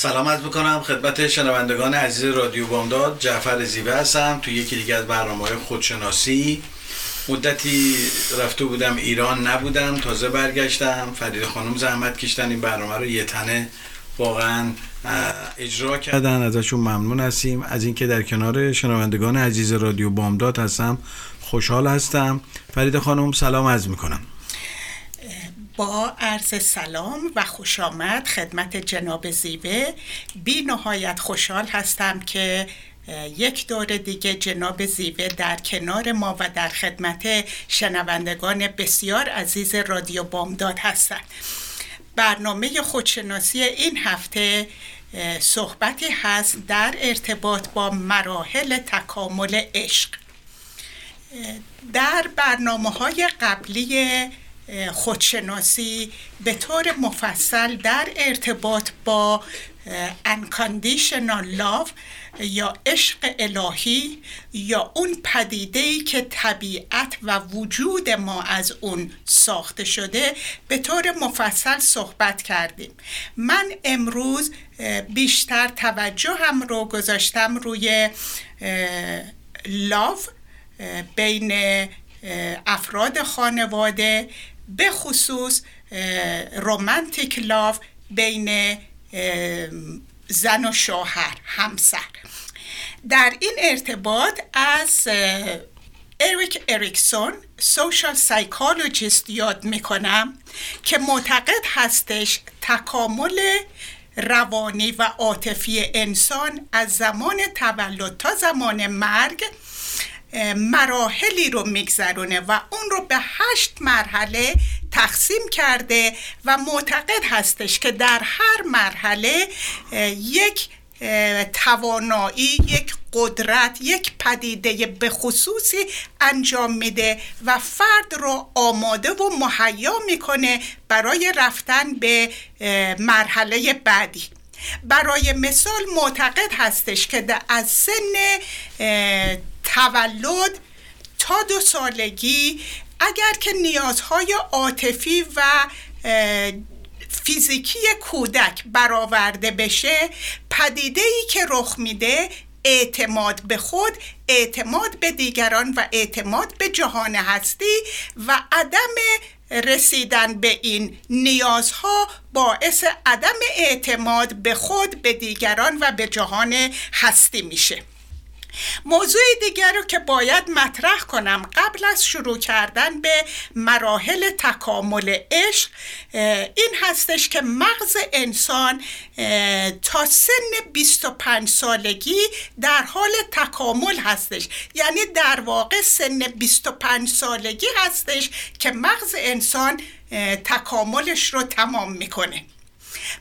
سلامت می‌کنم خدمت شنوندگان عزیز رادیو بامداد. جعفر زیوه هستم. تو یکی دیگه از برنامه خودشناسی. مدتی رفته بودم ایران نبودم تازه برگشتم. فرید خانم زحمت کشتن. این برنامه رو یه تنه واقعا اجرا کردن. ازشون ممنون هستیم. از اینکه در کنار شنوندگان عزیز رادیو بامداد هستم خوشحال هستم. فرید خانم سلام از می‌کنم. با عرض سلام و خوش آمد خدمت جناب زیوه. بی نهایت خوشحال هستم که یک دور دیگه جناب زیوه در کنار ما و در خدمت شنوندگان بسیار عزیز رادیو بامداد هستند. برنامه خودشناسی این هفته صحبتی هست در ارتباط با مراحل تکامل عشق. در برنامه های قبلی خودشناسی به طور مفصل در ارتباط با unconditional love یا عشق الهی یا اون پدیده ای که طبیعت و وجود ما از اون ساخته شده به طور مفصل صحبت کردیم. من امروز بیشتر توجه هم رو گذاشتم روی love بین افراد خانواده به خصوص romantic love بین زن و شوهر همسر. در این ارتباط از اریک اریکسون social psychologist یاد می‌کنم که معتقد هستش تکامل روانی و عاطفی انسان از زمان تولد تا زمان مرگ مراحلی رو میگذرونه و اون رو به هشت مرحله تقسیم کرده و معتقد هستش که در هر مرحله یک توانایی یک قدرت یک پدیده به خصوصی انجام میده و فرد رو آماده و مهیا می‌کنه برای رفتن به مرحله بعدی. برای مثال معتقد هستش که از سن تولد تا دو سالگی اگر که نیازهای عاطفی و فیزیکی کودک برآورده بشه پدیده ای که رخ میده اعتماد به خود اعتماد به دیگران و اعتماد به جهان هستی و عدم رسیدن به این نیازها باعث عدم اعتماد به خود به دیگران و به جهان هستی میشه. موضوع دیگر رو که باید مطرح کنم قبل از شروع کردن به مراحل تکامل عشق این هستش که مغز انسان تا سن 25 سالگی در حال تکامل هستش. یعنی در واقع سن 25 سالگی هستش که مغز انسان تکاملش رو تمام می‌کنه.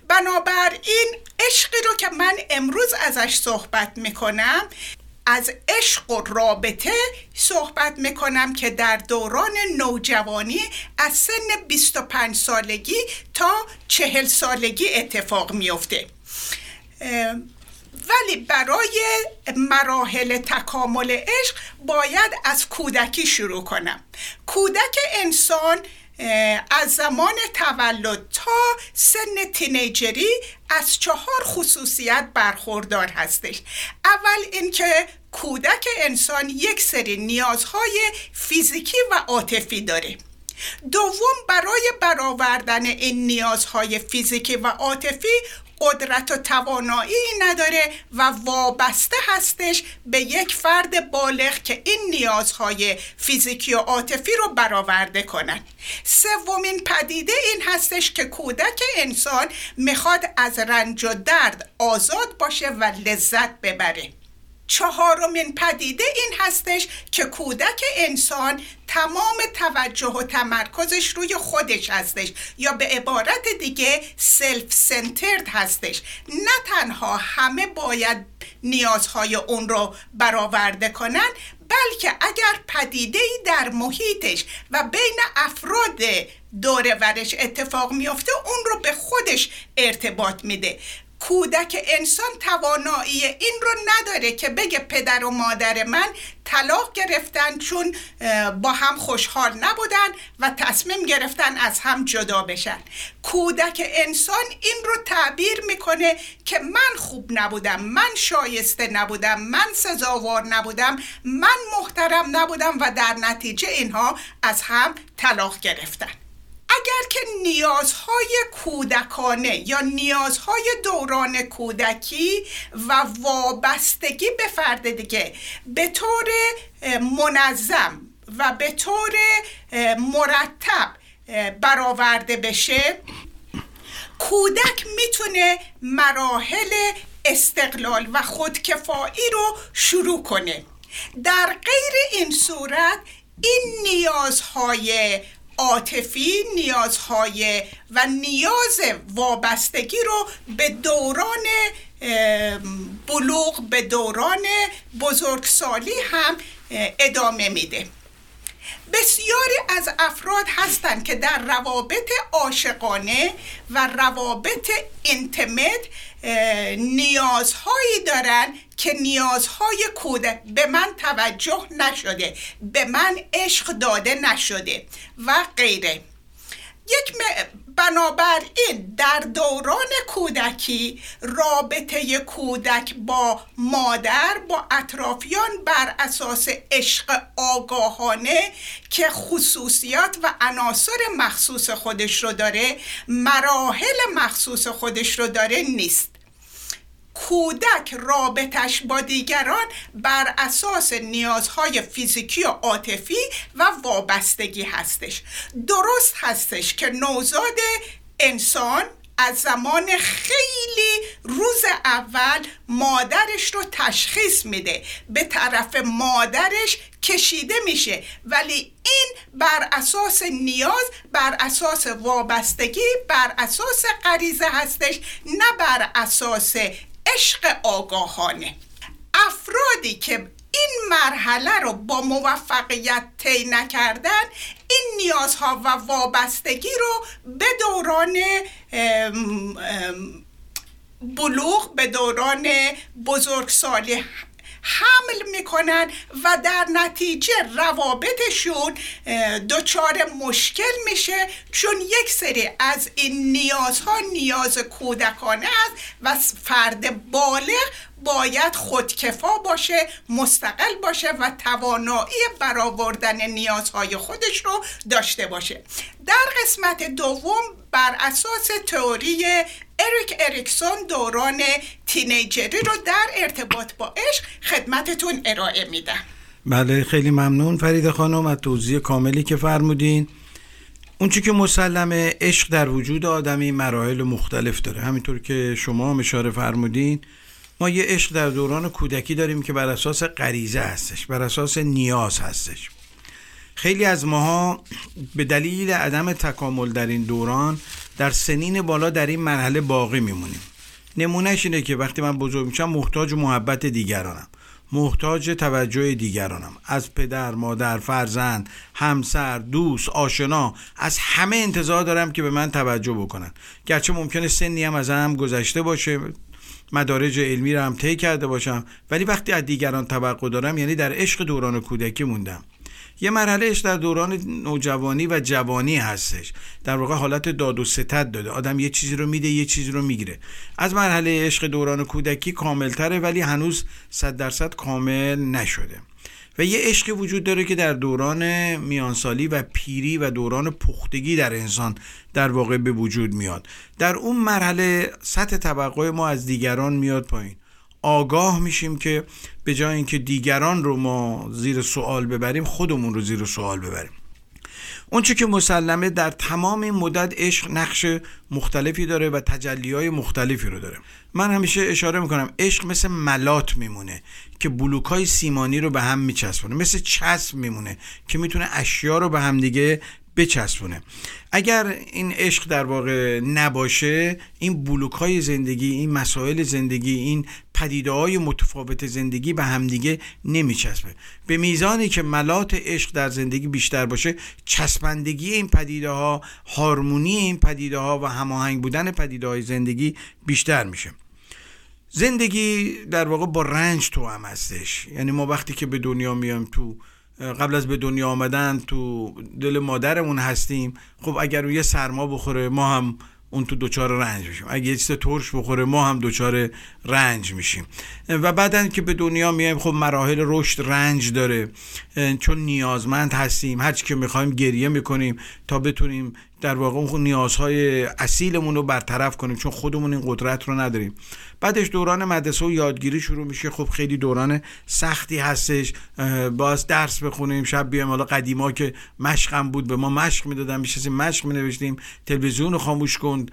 بنابراین عشقی رو که من امروز ازش صحبت می‌کنم از عشق و رابطه صحبت می‌کنم که در دوران نوجوانی از سن 25 سالگی تا 40 سالگی اتفاق میفته ولی برای مراحل تکامل عشق باید از کودکی شروع کنم. کودک انسان از زمان تولد تا سن تینیجری از چهار خصوصیت برخوردار هستش. اول اینکه کودک انسان یک سری نیازهای فیزیکی و عاطفی داره. دوم برای برآوردن این نیازهای فیزیکی و عاطفی قدرت و توانایی نداره و وابسته هستش به یک فرد بالغ که این نیازهای فیزیکی و عاطفی رو برآورده کنن. سومین پدیده این هستش که کودک انسان می‌خواد از رنج و درد آزاد باشه و لذت ببره. چهارمین پدیده این هستش که کودک انسان تمام توجه و تمرکزش روی خودش هستش یا به عبارت دیگه سلف سنترد هستش. نه تنها همه باید نیازهای اون رو برآورده کنن بلکه اگر پدیده ای در محیطش و بین افراد دور ورش اتفاق میافته اون رو به خودش ارتباط میده. کودک انسان توانایی این رو نداره که بگه پدر و مادر من طلاق گرفتن چون با هم خوشحال نبودن و تصمیم گرفتن از هم جدا بشن. کودک انسان این رو تعبیر می‌کنه که من خوب نبودم من شایسته نبودم من سزاوار نبودم من محترم نبودم و در نتیجه اینها از هم طلاق گرفتن. اگر که نیازهای کودکانه یا نیازهای دوران کودکی و وابستگی به فرد دیگه به طور منظم و به طور مرتب برآورده بشه کودک می‌تونه مراحل استقلال و خودکفایی رو شروع کنه. در غیر این صورت این نیازهای عاطفی نیازهای و نیاز وابستگی رو به دوران بلوغ به دوران بزرگسالی هم ادامه میده. بسیاری از افراد هستند که در روابط عاشقانه و روابط اینتمت نیازهایی دارن که نیازهای کودک به من توجه نشده به من عشق داده نشده و غیره. یک بنابراین در دوران کودکی رابطه کودک با مادر با اطرافیان بر اساس عشق آگاهانه که خصوصیات و عناصر مخصوص خودش رو داره مراحل مخصوص خودش رو داره نیست. کودک رابطش با دیگران بر اساس نیازهای فیزیکی و عاطفی و وابستگی هستش. درست هستش که نوزاد انسان از زمان خیلی روز اول مادرش رو تشخیص میده. به طرف مادرش کشیده میشه. ولی این بر اساس نیاز بر اساس وابستگی بر اساس غریزه هستش نه بر اساس عشق آگاهانه. افرادی که این مرحله رو با موفقیت طی نکردن این نیازها و وابستگی رو به دوران بلوغ به دوران بزرگسالی حمل می‌کنن و در نتیجه روابطشون دچار مشکل میشه. چون یک سری از این نیازها نیاز کودکانه است و فرد بالغ باید خودکفا باشه مستقل باشه و توانایی برآوردن نیازهای خودش رو داشته باشه. در قسمت دوم بر اساس تئوری اریک اریکسون دوران تینیجری رو در ارتباط با عشق خدمتتون ارائه میدم. بله خیلی ممنون فرید خانم از توضیح کاملی که فرمودین. اون که مسلمه عشق در وجود آدمی مراحل مختلف داره. همینطور که شما هم اشاره فرمودین ما یه عشق در دوران کودکی داریم که بر اساس غریزه هستش بر اساس نیاز هستش. خیلی از ماها به دلیل عدم تکامل در این دوران در سنین بالا در این مرحله باقی میمونیم. نمونهش اینه که وقتی من بزرگ میشم محتاج محبت دیگرانم. محتاج توجه دیگرانم. از پدر، مادر، فرزند، همسر، دوست، آشنا از همه انتظار دارم که به من توجه بکنن. گرچه ممکنه سنی هم از هم گذشته باشه. مدارج علمی رو هم طی کرده باشم. ولی وقتی از دیگران توقع دارم یعنی در عشق دوران کودکی موندم. یه مرحلهش در دوران نوجوانی و جوانی هستش. در واقع حالت داد و ستد داده. آدم یه چیزی رو میده یه چیزی رو می‌گیره. از مرحله عشق دوران کودکی کاملتره ولی هنوز صد درصد کامل نشده. و یه عشقی وجود داره که در دوران میانسالی و پیری و دوران پختگی در انسان در واقع به وجود میاد. در اون مرحله سطح توقع ما از دیگران میاد پایین. آگاه میشیم که به جای اینکه دیگران رو ما زیر سوال ببریم خودمون رو زیر سوال ببریم. اونچه که مسلمه در تمام این مدت عشق نقش مختلفی داره و تجلی های مختلفی رو داره. من همیشه اشاره می‌کنم عشق مثل ملات میمونه که بلوک های سیمانی رو به هم میچسبونه مثل چسب میمونه که می‌تونه اشیا رو به هم دیگه بچسبونه. اگر این عشق در واقع نباشه این بلوک های زندگی این مسائل زندگی این پدیده های متفاوت زندگی به همدیگه نمیچسبه. به میزانی که ملات عشق در زندگی بیشتر باشه چسبندگی این پدیده ها هارمونی این پدیده ها و هماهنگ بودن پدیده های زندگی بیشتر میشه. زندگی در واقع با رنج تو هم هستش. یعنی ما وقتی که به دنیا میایم تو قبل از به دنیا آمدن تو دل مادرمون هستیم خب اگر اون یه سرما بخوره ما هم اون تو دچار رنج میشیم. اگه یه چیز ترش بخوره ما هم دچار رنج میشیم. و بعدا که به دنیا میایم خب مراحل رشد رنج داره. چون نیازمند هستیم هرچی که می‌خوایم گریه می‌کنیم تا بتونیم در واقع اون نیازهای اصیلمون رو برطرف کنیم چون خودمون این قدرت رو نداریم. بعدش دوران مدرسه و یادگیری شروع میشه. خب خیلی دوران سختی هستش. باز درس بخونیم. شب بیایم حالا قدیما که مشقم بود به ما مشق می‌دادن. میشستیم مشق مینوشتیم. تلویزیون رو خاموش کن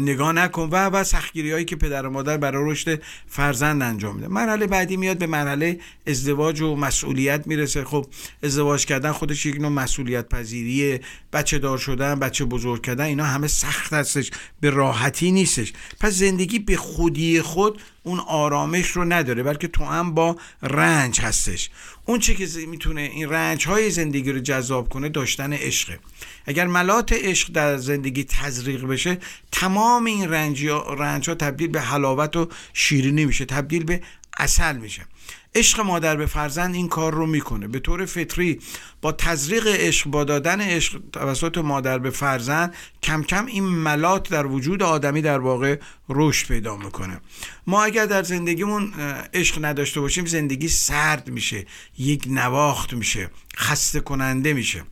نگاه نکن و و سختگیری هایی که پدر و مادر برای رشد فرزند انجام میده. مرحله بعدی میاد به مرحله ازدواج و مسئولیت می‌رسه. خب ازدواج کردن خودش یک نوع مسئولیت پذیریه بچه دار شدن بچه بزرگ کردن اینا همه سخت هستش به راحتی نیستش. پس زندگی به خودی خود اون آرامش رو نداره بلکه تو هم با رنج هستش. اون چه که می‌تونه این رنج های زندگی رو جذاب کنه داشتن عشقه. اگر ملات عشق در زندگی تزریق بشه تمام این رنج ها تبدیل به حلاوت و شیرینی میشه تبدیل به اصل میشه. عشق مادر به فرزند این کار رو می‌کنه. به طور فطری با تزریق عشق با دادن عشق توسط مادر به فرزند کم کم این ملات در وجود آدمی در واقع رشد پیدا می‌کنه. ما اگر در زندگیمون عشق نداشته باشیم زندگی سرد میشه یک نواخت میشه خسته کننده میشه.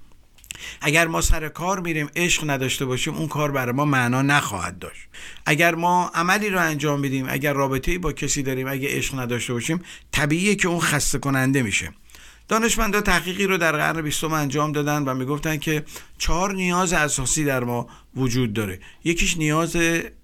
اگر ما سر کار میریم عشق نداشته باشیم اون کار برای ما معنا نخواهد داشت. اگر ما عملی رو انجام میدیم اگر رابطه با کسی داریم اگه عشق نداشته باشیم طبیعیه که اون خسته کننده میشه. دانشمندا تحقیقی رو در قرن بیستم انجام دادن و می‌گفتن که چهار نیاز اساسی در ما وجود داره. یکیش نیاز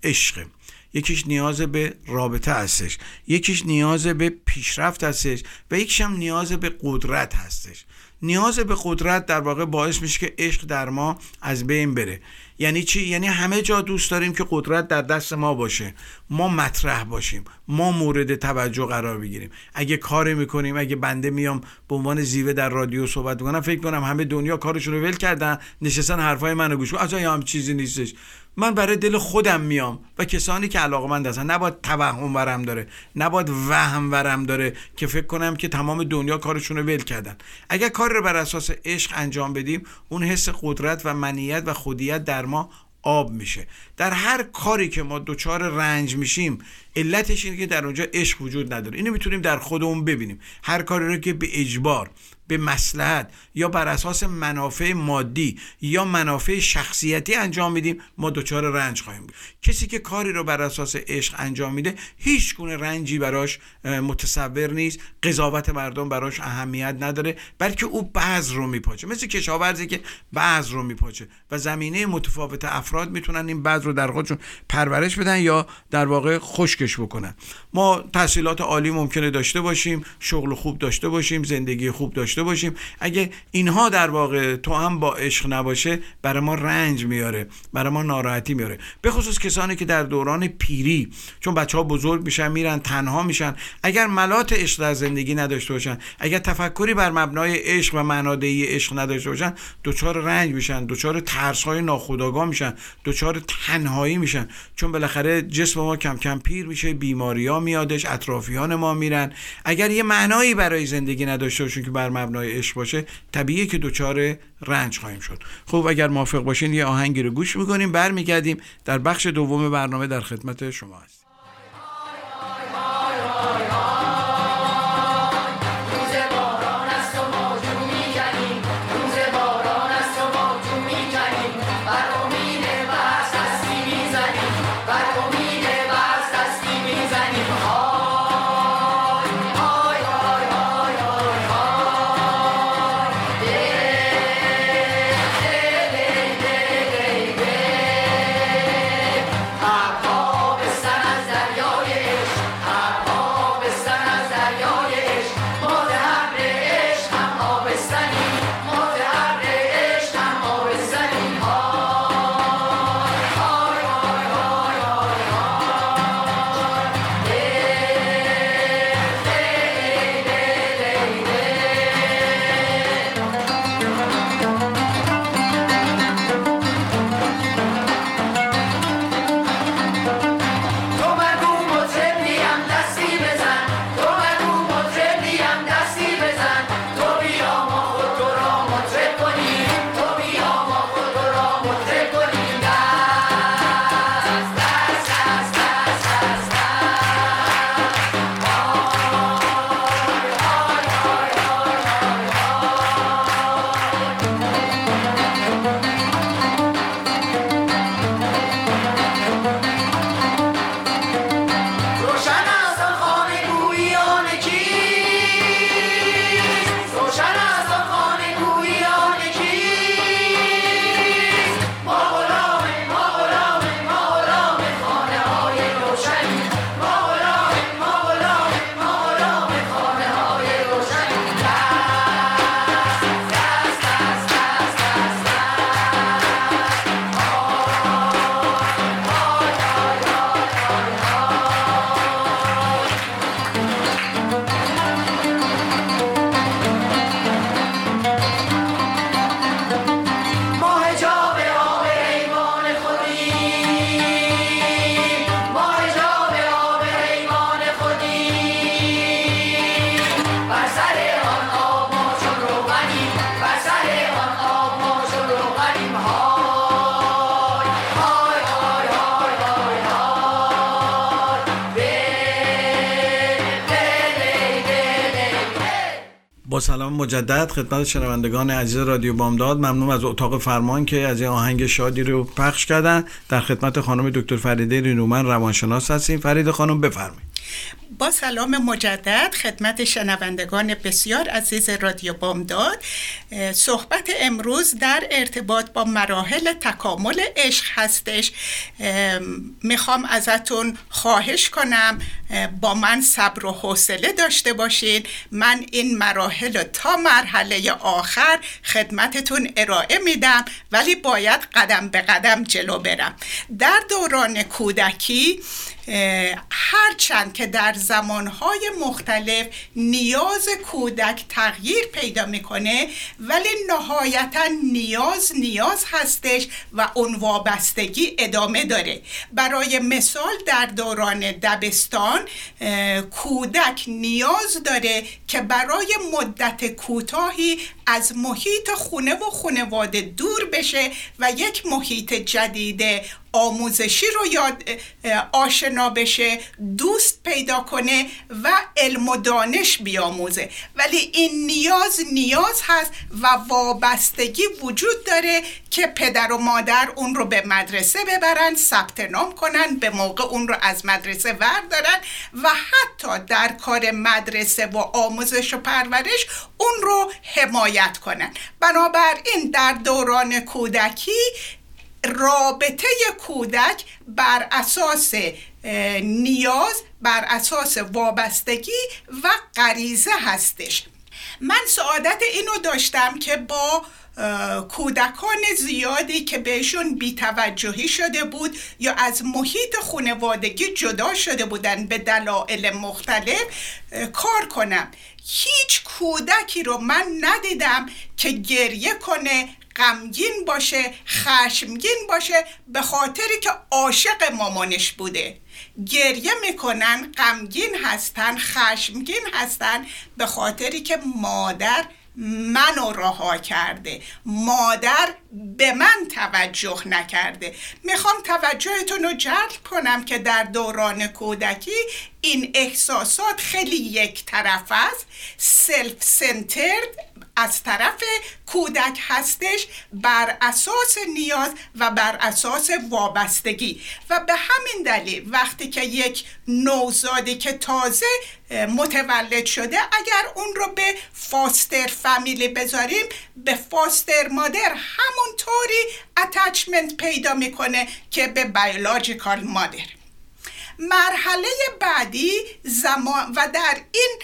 عشقه یکیش نیاز به رابطه هستش یکیش نیاز به پیشرفت هستش و یکیش هم نیاز به قدرت هستش. نیاز به قدرت در واقع باعث میشه که عشق در ما از بین بره. یعنی چی؟ یعنی همه جا دوست داریم که قدرت در دست ما باشه. ما مطرح باشیم ما مورد توجه قرار بگیریم. اگه کاری می‌کنیم اگه بنده میام به عنوان زیوه در رادیو صحبت کنم فکر کنم همه دنیا کارشون رو ول کردن نشستن حرفای منو گوش اصلا هم چیزی نیستش. من برای دل خودم میام و کسانی که علاقمند هستن نباید توهم ورم داره نباید وهم ورم داره که فکر کنم که تمام دنیا کارشون رو ول کردن. اگر کار رو بر اساس عشق انجام بدیم اون حس قدرت و منیت و خودیت در ما آب میشه. در هر کاری که ما دچار رنج میشیم علتش اینه که در اونجا عشق وجود نداره. اینو می‌تونیم در خودمون ببینیم. هر کاری رو که به اجبار. به مسلحت یا بر اساس منافع مادی یا منافع شخصیتی انجام میدیم ما دچار رنج خواهیم بود. کسی که کاری رو بر اساس عشق انجام میده هیچ گونه رنجی براش متصور نیست قضاوت مردم براش اهمیت نداره بلکه او بعض رو میپاچه. مثل کشاورزی که بعض رو میپاچه و زمینه متفاوت افراد می‌تونن این بعض رو در خودشون پرورش بدن یا در واقع خشکش بکنن. ما تحصیلات عالی ممکنه داشته باشیم شغل خوب داشته باشیم زندگی خوب داشته باشیم. اگه اینها در واقع تو هم با عشق نباشه برای ما رنج میاره برای ما ناراحتی میاره. به خصوص کسانی که در دوران پیری چون بچه ها بزرگ میشن میرن تنها میشن. اگر ملات عشق در زندگی نداشته باشن اگر تفکری بر مبنای عشق و معنادهی عشق نداشته باشن دچار رنج میشن دچار ترس های ناخودآگاه میشن دچار تنهایی میشن. چون بالاخره جسم ما کم کم پیر میشه بیماری ها میادش اطرافیان ما میرن. اگر یه معنایی برای زندگی نداشته باشن که بر مبنای عشق باشه طبیعیه که دچار رنج خواهیم شد. خب اگر موافق باشین یه آهنگی رو گوش می‌کنیم برمیگردیم در بخش دوم برنامه در خدمت شما هست مجدد خدمت شنوندگان عزیز رادیو بامداد. ممنون از اتاق فرمان که از این آهنگ شادی رو پخش کردن. در خدمت خانم دکتر فریده رینومن روانشناس هستیم. فرید خانم بفرمایید. با سلام مجدد خدمت شنوندگان بسیار عزیز رادیو بامداد. صحبت امروز در ارتباط با مراحل تکامل عشق هستش. می‌خوام ازتون خواهش کنم با من صبر و حوصله داشته باشین. من این مراحل تا مرحله آخر خدمتتون ارائه میدم ولی باید قدم به قدم جلو برم. در دوران کودکی هرچند که در زمانهای مختلف نیاز کودک تغییر پیدا می‌کنه ولی نهایتا نیاز نیاز هستش و اون وابستگی ادامه داره. برای مثال در دوران دبستان کودک نیاز داره که برای مدت کوتاهی از محیط خونه و خونواده دور بشه و یک محیط جدید آموزشی رو یاد آشنا بشه دوست پیدا کنه و علم و دانش بیاموزه. ولی این نیاز نیاز هست و وابستگی وجود داره که پدر و مادر اون رو به مدرسه ببرن ثبت نام کنن به موقع اون رو از مدرسه وردارن و حتی در کار مدرسه و آموزش و پرورش اون رو حمایت کنن. بنابراین در دوران کودکی رابطه کودک بر اساس نیاز بر اساس وابستگی و غریزه هستش. من سعادت اینو داشتم که با کودکان زیادی که بهشون بیتوجهی شده بود یا از محیط خانوادگی جدا شده بودن به دلایل مختلف کار کنم. هیچ کودکی رو من ندیدم که گریه کنه غمگین باشه خشمگین باشه به خاطری که عاشق مامانش بوده. گریه می‌کنن غمگین هستن خشمگین هستن به خاطری که مادر منو رها کرده. مادر به من توجه نکرده. می‌خوام توجهتون رو جلب کنم که در دوران کودکی این احساسات خیلی یک طرف است. سلف سنترد از طرف کودک هستش بر اساس نیاز و بر اساس وابستگی. و به همین دلیل وقتی که یک نوزادی که تازه متولد شده اگر اون رو به فاستر فامیلی بذاریم به فاستر مادر همونطوری اتچمنت پیدا می‌کنه که به بیولوژیکال مادر مرحله بعدی زمان و در این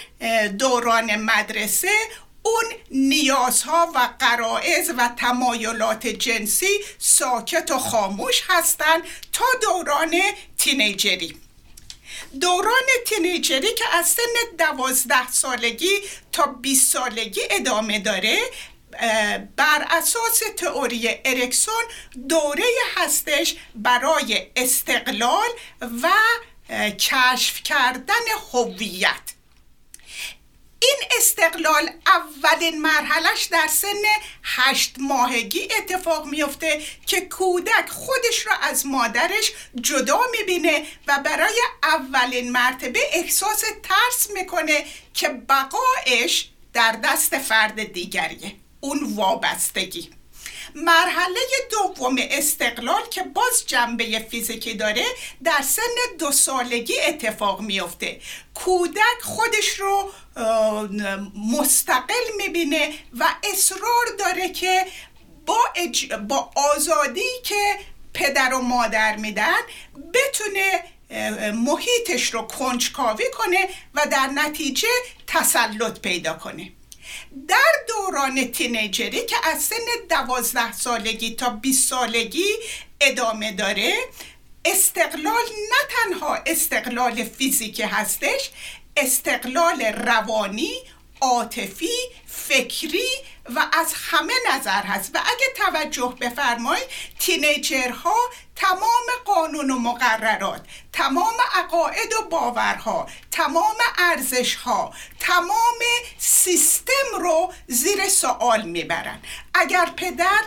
دوران مدرسه اون نیازها و قرائز و تمایلات جنسی ساکت و خاموش هستند تا دوران تینیجری. دوران تینیجری که از سن دوازده سالگی تا 20 سالگی ادامه داره بر اساس تئوری ارکسون دوره هستش برای استقلال و کشف کردن هویت. این استقلال اولین مرحلش در سن هشت ماهگی اتفاق میفته که کودک خودش را از مادرش جدا می‌بینه و برای اولین مرتبه احساس ترس می‌کنه که بقایش در دست فرد دیگریه. اون وابستگی. مرحله دوم استقلال که باز جنبه فیزیکی داره در سن دو سالگی اتفاق میفته کودک خودش رو مستقل می‌بینه و اصرار داره که با, با آزادی که پدر و مادر میدن بتونه محیطش رو کنجکاوی کنه و در نتیجه تسلط پیدا کنه. در دوران تینیجری که از سن دوازده سالگی تا 20 سالگی ادامه داره استقلال نه تنها استقلال فیزیکی هستش استقلال روانی عاطفی فکری و از همه نظر هست. و اگه توجه بفرمایید تینیجرها تمام قانون و مقررات تمام عقاید و باورها تمام ارزشها تمام سیستم رو زیر سوال می‌برن. اگر پدر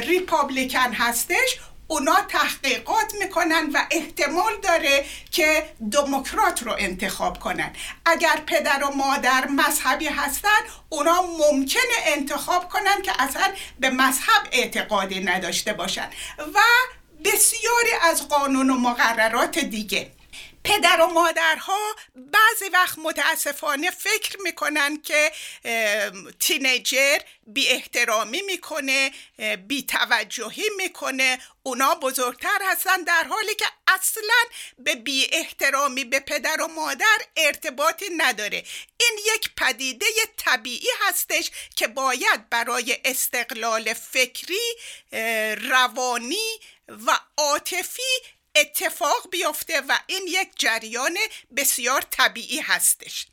ریپابلیکن هستش اونا تحقیقات می‌کنن و احتمال داره که دموکرات رو انتخاب کنن. اگر پدر و مادر مذهبی هستن اونا ممکنه انتخاب کنن که اصلا به مذهب اعتقادی نداشته باشن. و بسیاری از قانون و مقررات دیگه. پدر و مادرها بعضی وقت متاسفانه فکر می‌کنن که تینیجر بی احترامی می‌کنه بی توجهی می‌کنه اونا بزرگتر هستن در حالی که اصلا به بی احترامی به پدر و مادر ارتباطی نداره. این یک پدیده طبیعی هستش که باید برای استقلال فکری روانی و عاطفی اتفاق بیفته و این یک جریان بسیار طبیعی هستش.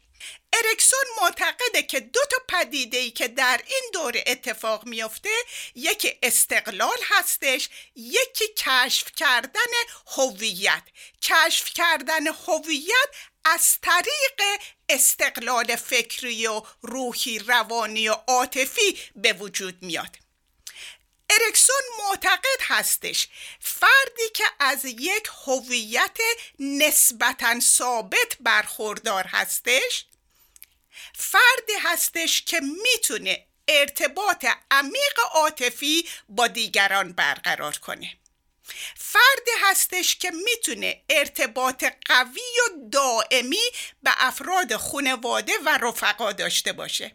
ارکسون معتقده که دو تا پدیده ای که در این دوره اتفاق میفته یکی استقلال هستش یکی کشف کردن هویت. کشف کردن هویت از طریق استقلال فکری و روحی روانی و عاطفی به وجود میاد. ارکسون معتقد هستش فردی که از یک هویت نسبتا ثابت برخوردار هستش فردی هستش که می‌تونه ارتباط عمیق عاطفی با دیگران برقرار کنه. فردی هستش که می‌تونه ارتباط قوی و دائمی به افراد خانواده و رفقا داشته باشه.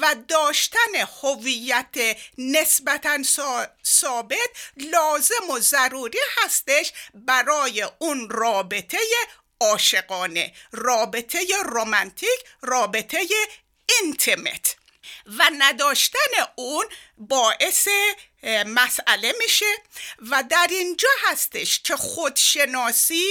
و داشتن هویت نسبتا ثابت لازم و ضروری هستش برای اون رابطه عاشقانه رابطه رمانتیک رابطه اینتیمت و نداشتن اون باعث مسئله میشه. و در اینجا هستش که خودشناسی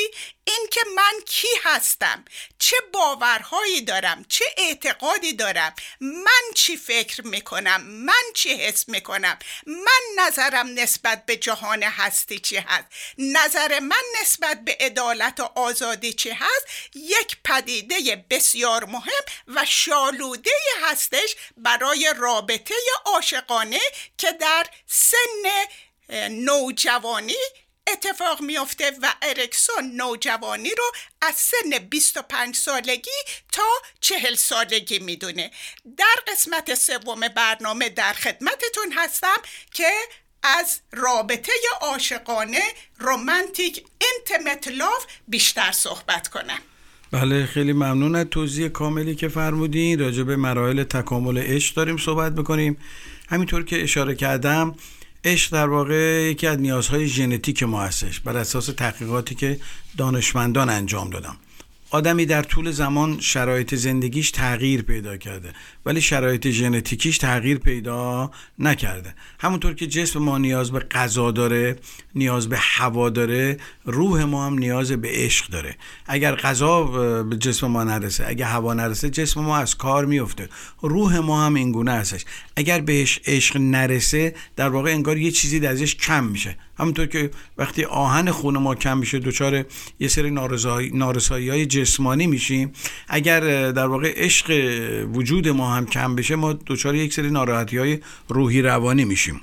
این که من کی هستم؟ چه باورهایی دارم؟ چه اعتقادی دارم؟ من چی فکر می‌کنم؟ من چی حس می‌کنم؟ من نظرم نسبت به جهان هستی چی هست؟ نظر من نسبت به عدالت و آزادی چی هست؟ یک پدیده بسیار مهم و شالوده هستش برای رابطه عاشقانه که در سن نوجوانی اتفاق میافته و ارکسون نوجوانی رو از سن 25 سالگی تا 40 سالگی می‌دونه. در قسمت سوم برنامه در خدمتتون هستم که از رابطه عاشقانه رومانتیک انتمت لاف بیشتر صحبت کنم. بله خیلی ممنون از توضیح کاملی که فرمودین. راجع به مراحل تکامل عشق داریم صحبت بکنیم همینطور که اشاره کردم عشق در واقع یکی از نیازهای ژنتیک ما هستش بر اساس تحقیقاتی که دانشمندان انجام دادم. آدمی در طول زمان شرایط زندگیش تغییر پیدا کرده ولی شرایط ژنتیکیش تغییر پیدا نکرده. همونطور که جسم ما نیاز به غذا داره نیاز به هوا داره روح ما هم نیاز به عشق داره. اگر غذا به جسم ما نرسه اگر هوا نرسه جسم ما از کار میفته روح ما هم اینگونه هستش. اگر بهش عشق نرسه در واقع انگار یه چیزی ازش کم میشه. همونطور که وقتی آهن خون ما کم میشه دچار یه سری نارسایی های جسمانی میشیم. اگر در واقع عشق وجود ما هم کم بشه ما دچار یک سری ناراحتی های روحی روانی میشیم.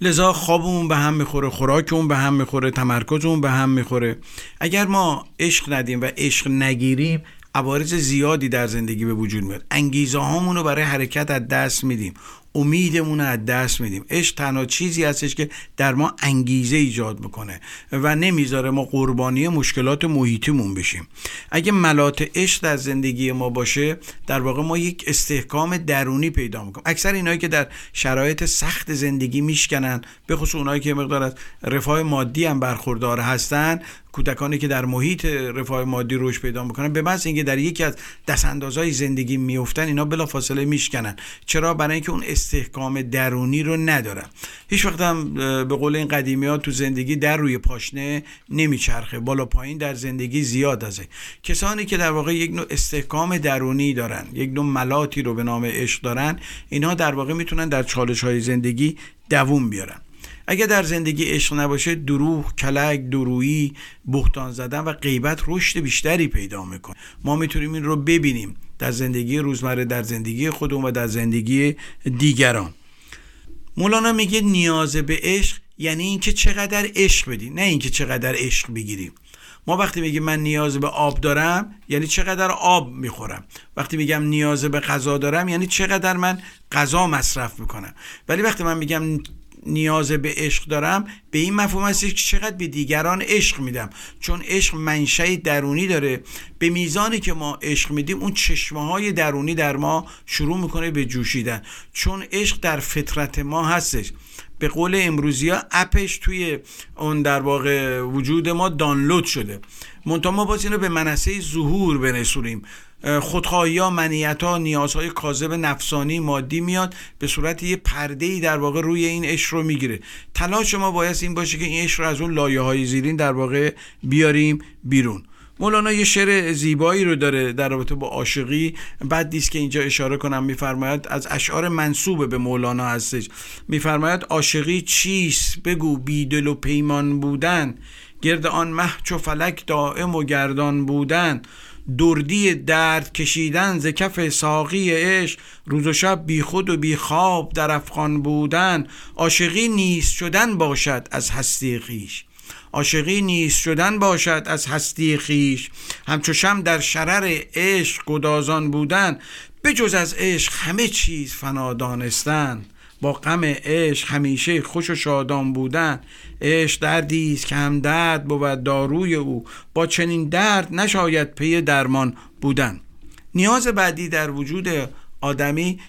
لذا خوابمون به هم می‌خوره خوراکمون به هم می‌خوره تمرکزمون به هم می‌خوره. اگر ما عشق ندیم و عشق نگیریم عوارض زیادی در زندگی به وجود میاد. انگیزه هامون رو برای حرکت از دست میدیم. امیدمون از دست میدیم. عشق تنها چیزی هستش که در ما انگیزه ایجاد می‌کنه و نمی‌ذاره ما قربانی مشکلات محیطیمون بشیم. اگه ملات عشق در زندگی ما باشه در واقع ما یک استحکام درونی پیدا می‌کنیم. اکثر اینایی که در شرایط سخت زندگی میشکنن به خصوص اونایی که مقدار از رفاه مادی هم برخوردار هستن کودکانی که در محیط رفاه مادی رشد پیدا می‌کنن به محض اینکه در یکی از دستاندازهای زندگی میفتن اینا بلافاصله میشکنن. چرا؟ برای اینکه اون استحکام درونی رو ندارن. هیچ وقت هم به قول این قدیمی ها تو زندگی در روی پاشنه نمیچرخه. بالا پایین در زندگی زیاد ازه. کسانی که در واقع یک نوع استحکام درونی دارن یک نوع ملاتی رو به نام عشق دارن اینها در واقع می‌تونن در چالش های زندگی دووم بیارن. اگر در زندگی عشق نباشه دروغ کلک درویی بختان زدن و غیبت رشد بیشتری پیدا می‌کنه. ما می‌تونیم این رو ببینیم در زندگی روزمره در زندگی خودمون و در زندگی دیگران. مولانا میگه نیاز به عشق یعنی اینکه چقدر عشق بدی نه اینکه چقدر عشق بگیریم ما وقتی میگیم من نیاز به آب دارم یعنی چقدر آب می‌خورم. وقتی میگم نیاز به غذا دارم یعنی چقدر من غذا مصرف می‌کنم. ولی وقتی من میگم نیاز به عشق دارم به این مفهوم است که چقدر به دیگران عشق میدم. چون عشق منشأ درونی داره. به میزانی که ما عشق میدیم اون چشمه های درونی در ما شروع می‌کنه به جوشیدن. چون عشق در فطرت ما هستش. به قول امروزی ها اپش توی اون در واقع وجود ما دانلود شده. منتها ما باز اینو به منصه ظهور برسونیم. خودخواهی ها منیت ها نیازهای کاذب نفسانی مادی میاد به صورت یه پرده ای در واقع روی این عشق رو می‌گیره. تلاش ما باید این باشه که این عشق رو از اون لایه های زیرین در واقع بیاریم بیرون. مولانا یه شعر زیبایی رو داره در رابطه با عاشقی. بعد دیست که اینجا اشاره کنم میفرماید از اشعار منصوب به مولانا هستش. میفرماید عاشقی چیست؟ بگو بیدل و پیمان بودن. گرد آن مه چو فلک دائم و گردان بودن. دردی درد کشیدن ز کف ساقی عشق روز و شب بی خود و بی خواب در افغان بودن عاشقی نیست شدن باشد از هستی خیش عاشقی نیست شدن باشد از هستی خیش همچو شم در شرر عشق گدازان بودن بجز از عشق همه چیز فنا دانستن با غم عشق همیشه خوش و شادان بودن. عشق دردی است که هم درد بود داروی او. با چنین درد نشاید پی درمان بودن. نیاز بعدی در وجود آدمی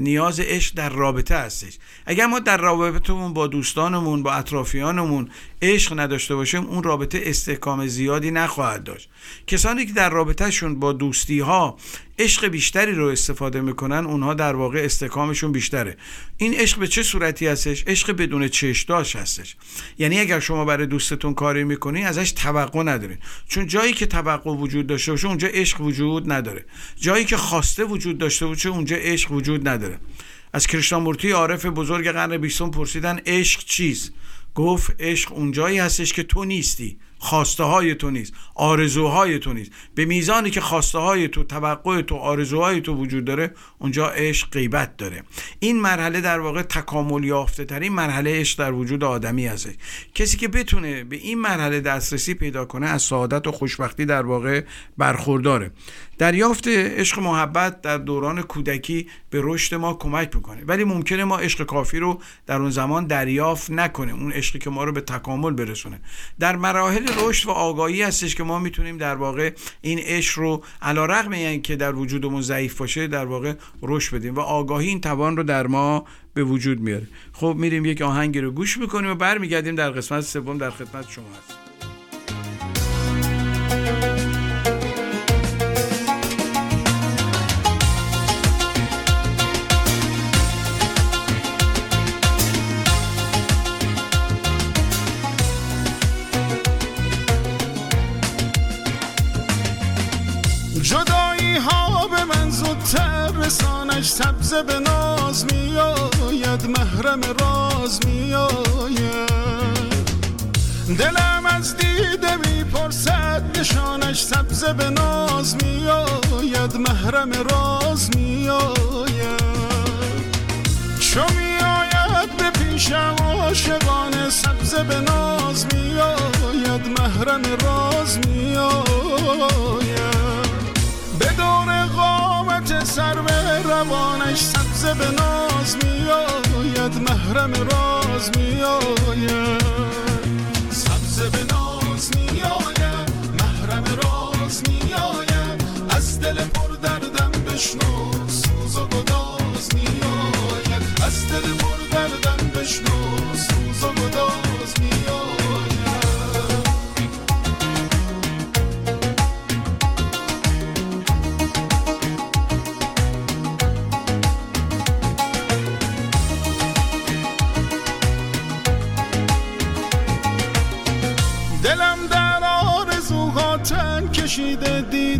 نیاز عشق در رابطه هستش. اگر ما در رابطهمون با دوستانمون با اطرافیانمون عشق نداشته باشیم اون رابطه استحکام زیادی نخواهد داشت. کسانی که در رابطهشون با دوستی ها عشق بیشتری رو استفاده می‌کنن اونها در واقع استحکامشون بیشتره. این عشق به چه صورتی هستش؟ عشق بدون چشداش هستش. یعنی اگر شما برای دوستتون کاری می‌کنی ازش توقع ندارین. چون جایی که توقع وجود داشته باشه اونجا عشق وجود نداره. جایی که خواسته وجود داشته باشه اونجا عشق وجود نداره. از کرشنامورتی عارف بزرگ قرن بیستم پرسیدن عشق چیست؟ گفت عشق اونجایی هستش که تو نیستی. خواسته های تو نیست آرزوهای تو نیست. به میزانی که خواسته های تو توقع تو آرزوهای تو وجود داره اونجا عشق غیبت داره. این مرحله در واقع تکامل یافته ترین مرحله عشق در وجود آدمی هست کسی که بتونه به این مرحله دسترسی پیدا کنه از سعادت و خوشبختی در واقع برخورداره. دریافت عشق محبت در دوران کودکی به رشد ما کمک می‌کنه. ولی ممکنه ما عشق کافی رو در اون زمان دریافت نکنیم اون عشقی که ما رو به تکامل برسونه. در مراحل رشد و آگاهی هستش که ما می‌تونیم در واقع این عشق رو علا رقم این که در وجودمون ضعیف باشه در واقع رشد بدیم و آگاهی این توان رو در ما به وجود میاره. خب میریم یک آهنگی رو گوش می‌کنیم و برمیگردیم در قسمت سوم در خدمت شما هستیم رسانش سبزه به ناز میآید محرم راز میآید. دلم از دیده می‌پرسد نشانش سبزه به ناز میآید محرم راز میآید. چو میآید به پیشم عاشقان سبزه به ناز میآید محرم راز میآید. سبزه به ناز میآید محرم راز میآید. سبزه به ناز میآید محرم راز میآید. از دل پر دردم بشنو سوز و گداز میآید. از دل پر دردم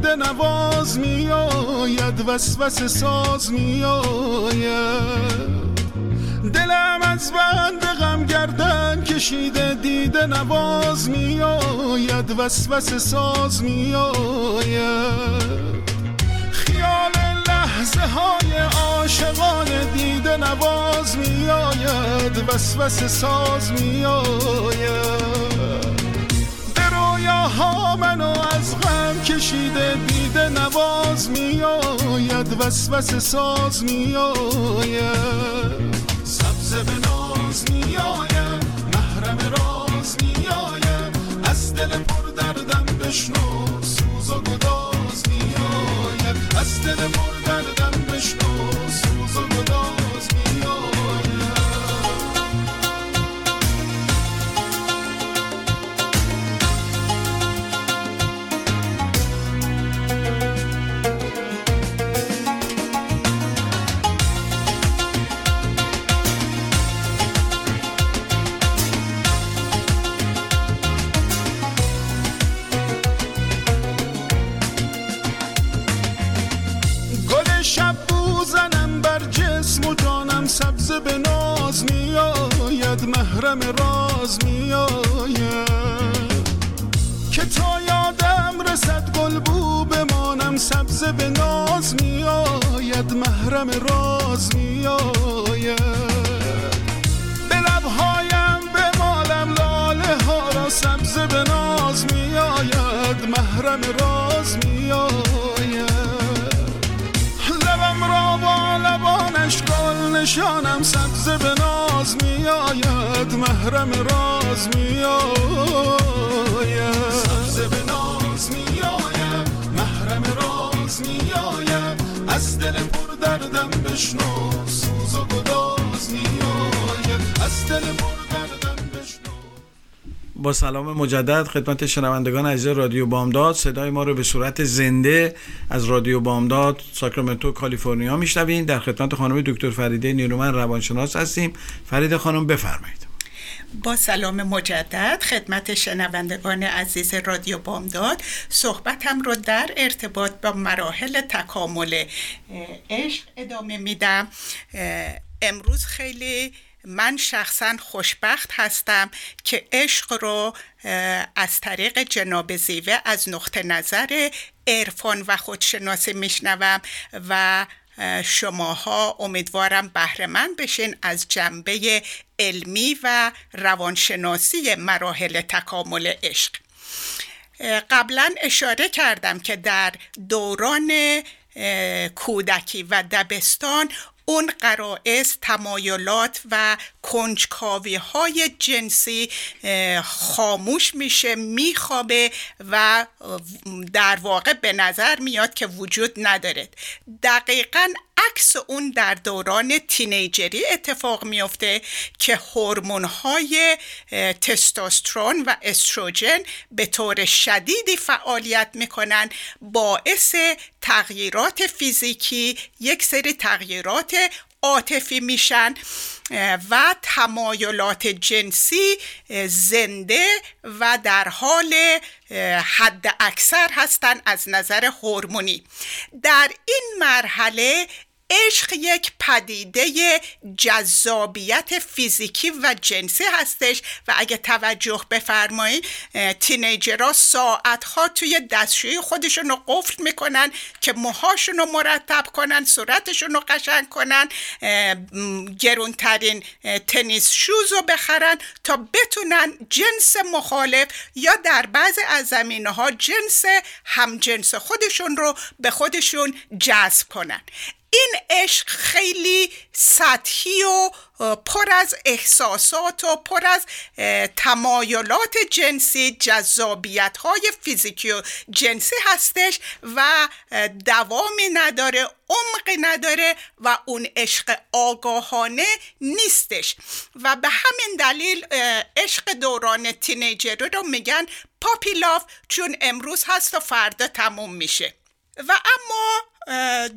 دیده نواز میآید وسوسه ساز میآید. دلم از بند غم گردن کشیده دیده نواز میآید وسوسه ساز میآید. خیال لحظه های عاشقان دیده نواز می آید وسوس ساز می آید رویاها منو از غم کشیده دیده نواز می آید وسوس ساز می آید سبز به ناز می آید محرم راز می آید از دل پر دردم بشنو سوز و گداز می آید از دل پر دردم بشنو سوز و محرم راز می سبز به می آید محرم راز می آید از دل پر دردم بشنو. سوز و گداز از دل پر دردم بشنو. با سلام مجدد خدمت شنوندگان عزیز رادیو بامداد. صدای ما رو به صورت زنده از رادیو بامداد ساکرامنتو کالیفرنیا میشنوین. در خدمت خانم دکتر فریده نیرومن روانشناس هستیم. فریده خانم بفرمایید. با سلام مجدد خدمت شنوندگان عزیز رادیو بامداد. صحبتم رو در ارتباط با مراحل تکامل عشق ادامه میدم. امروز خیلی من شخصا خوشبخت هستم که عشق رو از طریق جناب زیوه از نقطه نظر عرفان و خودشناسی میشنوم و شماها امیدوارم بهرهمند بشین از جنبه علمی و روانشناسی مراحل تکامل عشق. قبلا اشاره کردم که در دوران کودکی و دبستان اون قرائز تمایلات و کنجکاوی های جنسی خاموش میشه میخوابه و در واقع به نظر میاد که وجود نداره دقیقا عکس اون در دوران تینیجری اتفاق میفته که هورمون های تستوسترون و استروژن به طور شدیدی فعالیت می‌کنن باعث تغییرات فیزیکی یک سری تغییرات عاطفی میشن و تمایلات جنسی زنده و در حال حد اکثر هستن از نظر هورمونی. در این مرحله عشق یک پدیده جذابیت فیزیکی و جنسی هستش و اگه توجه بفرمایید تینیجرها ساعتها توی دستشویی خودشون رو قفل می‌کنن که موهاشون رو مرتب کنن صورتشون رو قشنگ کنن گرونترین تنیس شوز رو بخرن تا بتونن جنس مخالف یا در بعض از زمینه ها جنس همجنس خودشون رو به خودشون جذب کنن. این عشق خیلی سطحی و پر از احساسات و پر از تمایلات جنسی جذابیت های فیزیکی و جنسی هستش و دوامی نداره عمقی نداره و اون عشق آگاهانه نیستش. و به همین دلیل عشق دوران تینیجر رو میگن پاپی لاف چون امروز هست و فردا تموم میشه. و اما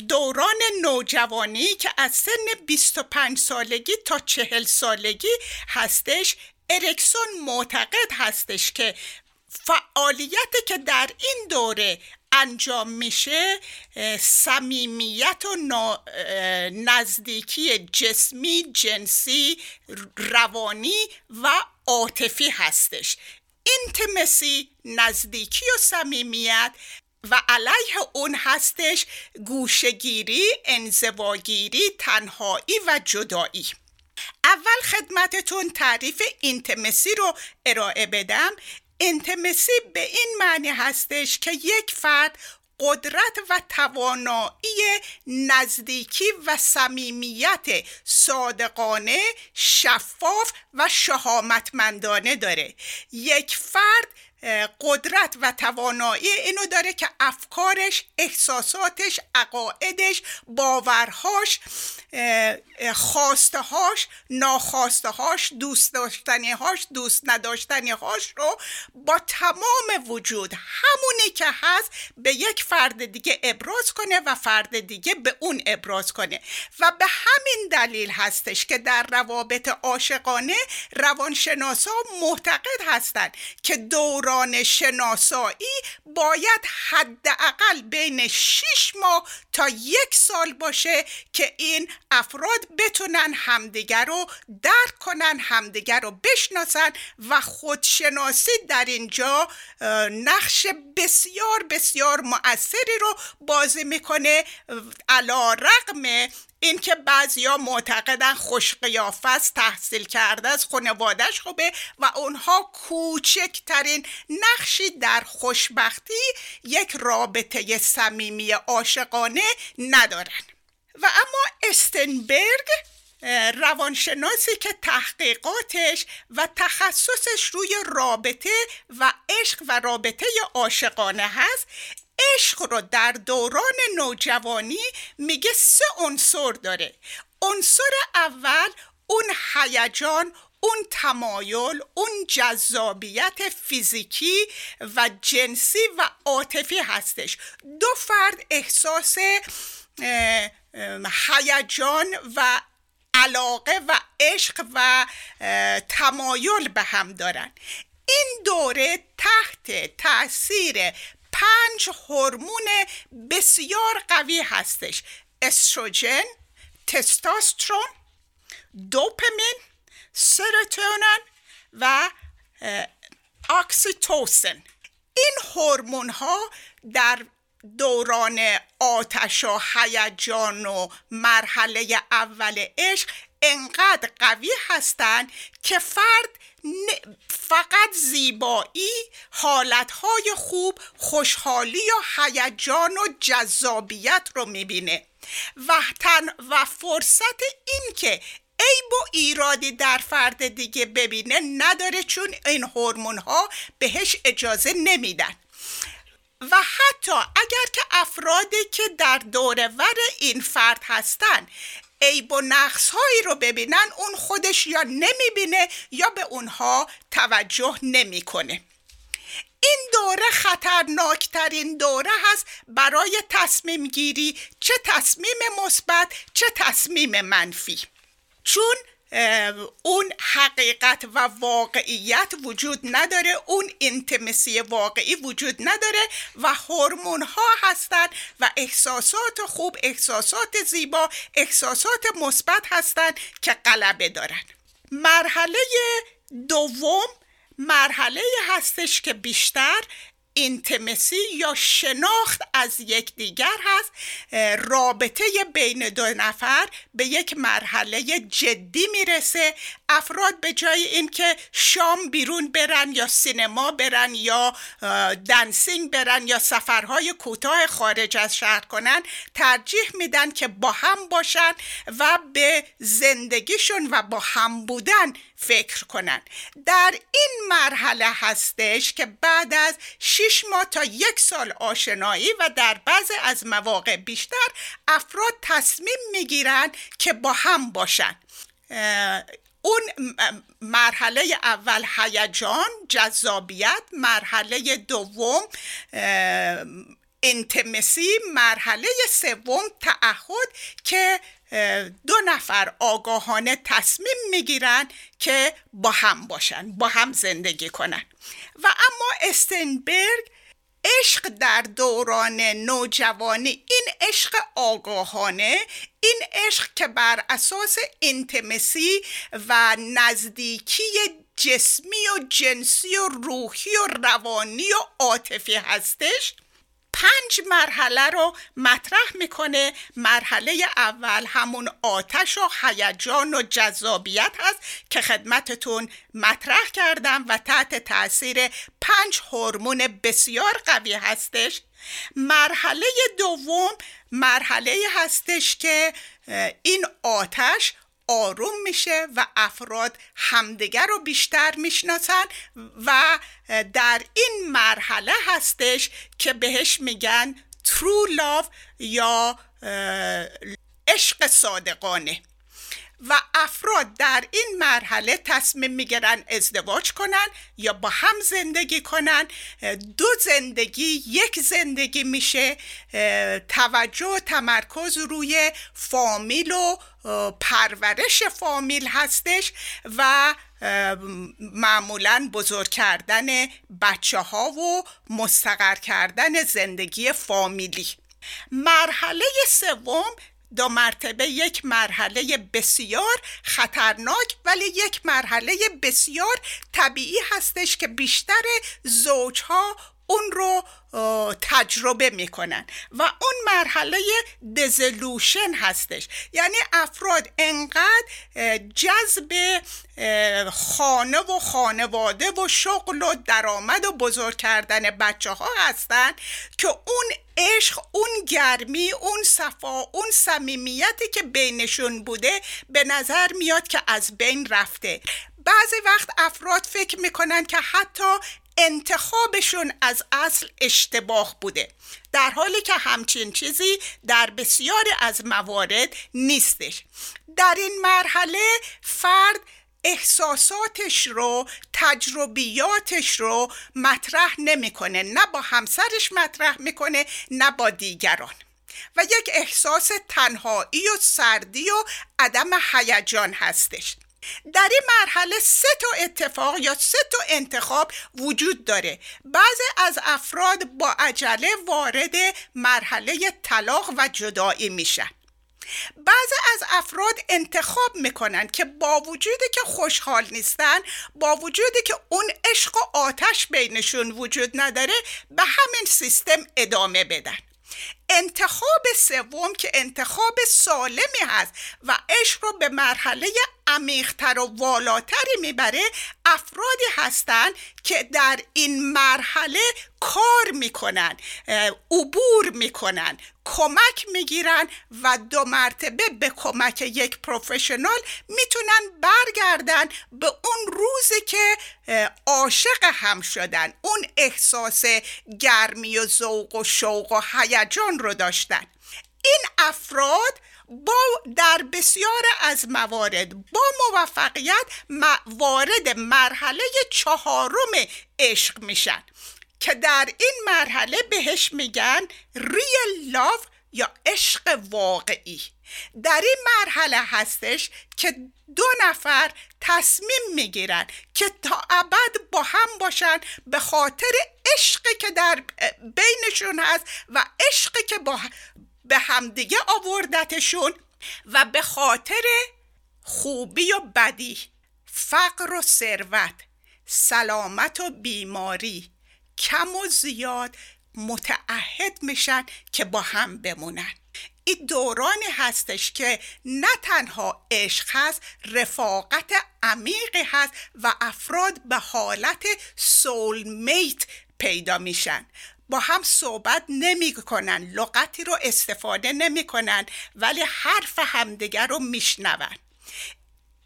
دوران نوجوانی که از سن 25 سالگی تا 40 سالگی هستش. اریکسون معتقد هستش که فعالیتی که در این دوره انجام میشه صمیمیت و نزدیکی جسمی جنسی روانی و عاطفی هستش. اینتمسی نزدیکی و صمیمیت و علیه اون هستش گوشگیری، انزواگیری، تنهایی و جدایی. اول خدمتتون تعریف اینتمسی رو ارائه بدم. انتمسی به این معنی هستش که یک فرد قدرت و توانایی نزدیکی و صمیمیت صادقانه شفاف و شهامتمندانه داره. یک فرد قدرت و توانایی اینو داره که افکارش احساساتش عقاعدش باورهاش خواستهاش ناخواستهاش دوست داشتنیهاش دوست نداشتنیهاش رو با تمام وجود همونی که هست به یک فرد دیگه ابراز کنه و فرد دیگه به اون ابراز کنه. و به همین دلیل هستش که در روابط عاشقانه روانشناسا معتقد هستند که دوران شناسایی باید حداقل بین 6 ماه تا یک سال باشه که این افراد بتونن همدیگر رو درک کنن همدیگر رو بشناسن و خودشناسی در اینجا نقش بسیار بسیار مؤثری رو بازی می‌کنه. علا رقم اینکه بعضیا معتقدن خوش قیافه است تحصیل کرده از خانوادهش خوبه و اونها کوچکترین نقشی در خوشبختی یک رابطه صمیمی عاشقانه ندارن. و اما استنبرگ روانشناسی که تحقیقاتش و تخصصش روی رابطه و عشق و رابطه عاشقانه هست عشق رو در دوران نوجوانی میگه سه عنصر داره. عنصر اول اون هیجان اون تمایل اون جذابیت فیزیکی و جنسی و عاطفی هستش. دو فرد احساس هیجان و علاقه و عشق و تمایل به هم دارن. این دوره تحت تاثیر پنج هورمون بسیار قوی هستش. استروژن تستوسترون دوپامین سروتونین و اکسیتوسن این هورمون ها در دوران آتش و هیجان و مرحله اول عشق انقدر قوی هستند که فرد فقط زیبایی حالتهای خوب خوشحالی و هیجان و جذابیت رو می‌بینه. و, تن و فرصت این که عیب و ایرادی در فرد دیگه ببینه نداره چون این هورمون ها بهش اجازه نمیدن. و حتی اگر که افرادی که در دورور این فرد هستن عیب و نقص هایی رو ببینن اون خودش یا نمی‌بینه یا به اونها توجه نمی‌کنه. این دوره خطرناکترین دوره هست برای تصمیم گیری چه تصمیم مثبت چه تصمیم منفی چون اون حقیقت و واقعیت وجود نداره اون انتمسی واقعی وجود نداره و هورمون ها هستند و احساسات خوب احساسات زیبا احساسات مثبت هستند که غلبه دارن. مرحله دوم مرحله هستش که بیشتر اینتمسی یا شناخت از یکدیگر هست رابطه بین دو نفر به یک مرحله جدی می‌رسه. افراد به جای اینکه شام بیرون برن یا سینما برن یا دنسینگ برن یا سفرهای کوتاه خارج از شهر کنن ترجیح میدن که با هم باشن و به زندگیشون و با هم بودن فکر کنن. در این مرحله هستش که بعد از شش ماه تا یک سال آشنایی و در بعض از مواقع بیشتر افراد تصمیم می‌گیرن که با هم باشن. اون مرحله اول هیجان جذابیت مرحله دوم انتمسی مرحله سوم تعهد که دو نفر آگاهانه تصمیم می‌گیرن که با هم باشن با هم زندگی کنن. و اما استنبرگ عشق در دوران نوجوانی این عشق آگاهانه این عشق که بر اساس انتمسی و نزدیکی جسمی و جنسی و روحی و روانی و عاطفی هستش پنج مرحله رو مطرح می‌کنه. مرحله اول همون آتش و هیجان و جذابیت هست که خدمتتون مطرح کردم و تحت تاثیر پنج هورمون بسیار قوی هستش. مرحله دوم مرحله هستش که این آتش آروم میشه و افراد همدیگر رو بیشتر می‌شناسن و در این مرحله هستش که بهش میگن true love یا عشق صادقانه. و افراد در این مرحله تصمیم می‌گیرن ازدواج کنن یا با هم زندگی کنن. دو زندگی یک زندگی میشه. توجه و تمرکز روی فامیل و پرورش فامیل هستش و معمولا بزرگ کردن بچه ها و مستقر کردن زندگی فامیلی. مرحله سوم دو مرتبه یک مرحله بسیار خطرناک ولی یک مرحله بسیار طبیعی هستش که بیشتر زوجها اون رو تجربه می‌کنن و اون مرحله دزلوشن هستش. یعنی افراد انقدر جذب خانه و خانواده و شغل و درآمد و بزرگ کردن بچه ها هستن که اون عشق اون گرمی اون صفا اون صمیمیتی که بینشون بوده به نظر میاد که از بین رفته. بعضی وقت افراد فکر می‌کنن که حتی انتخابشون از اصل اشتباه بوده. در حالی که همچین چیزی در بسیاری از موارد نیستش. در این مرحله فرد احساساتش رو تجربیاتش رو مطرح نمی‌کنه. نه با همسرش مطرح می‌کنه نه با دیگران. و یک احساس تنهایی و سردی و عدم هیجان هستش. در این مرحله سه تا اتفاق یا سه تا انتخاب وجود داره. بعضی از افراد با عجله وارد مرحله طلاق و جدایی میشن. بعضی از افراد انتخاب می‌کنن که با وجودی که خوشحال نیستن با وجودی که اون عشق و آتش بینشون وجود نداره به همین سیستم ادامه بدن. انتخاب سوم که انتخاب سالمی هست و عشق رو به مرحله عمیقتر و والاتری می‌بره افرادی هستند که در این مرحله کار می‌کنن عبور می‌کنن کمک می‌گیرن و دو مرتبه به کمک یک پروفشنال می‌تونن برگردن به اون روزی که عاشق هم شدن. اون احساس گرمی و ذوق و شوق و هیجان رو داشتن. این افراد با در بسیار از موارد با موفقیت وارد مرحله چهارم عشق میشن که در این مرحله بهش میگن ریل لاو یا عشق واقعی. در این مرحله هستش که دو نفر تصمیم می‌گیرن که تا ابد با هم باشن به خاطر عشقی که در بینشون هست و عشقی که با به همدیگه آوردتشون و به خاطر خوبی و بدی فقر و ثروت سلامت و بیماری کم و زیاد متعهد میشن که با هم بمونن. این دورانی هستش که نه تنها عشق هست رفاقت عمیقی هست و افراد به حالت سول میت پیدا میشن. با هم صحبت نمی کنن لغتی رو استفاده نمی کنن ولی حرف همدیگر رو میشنون.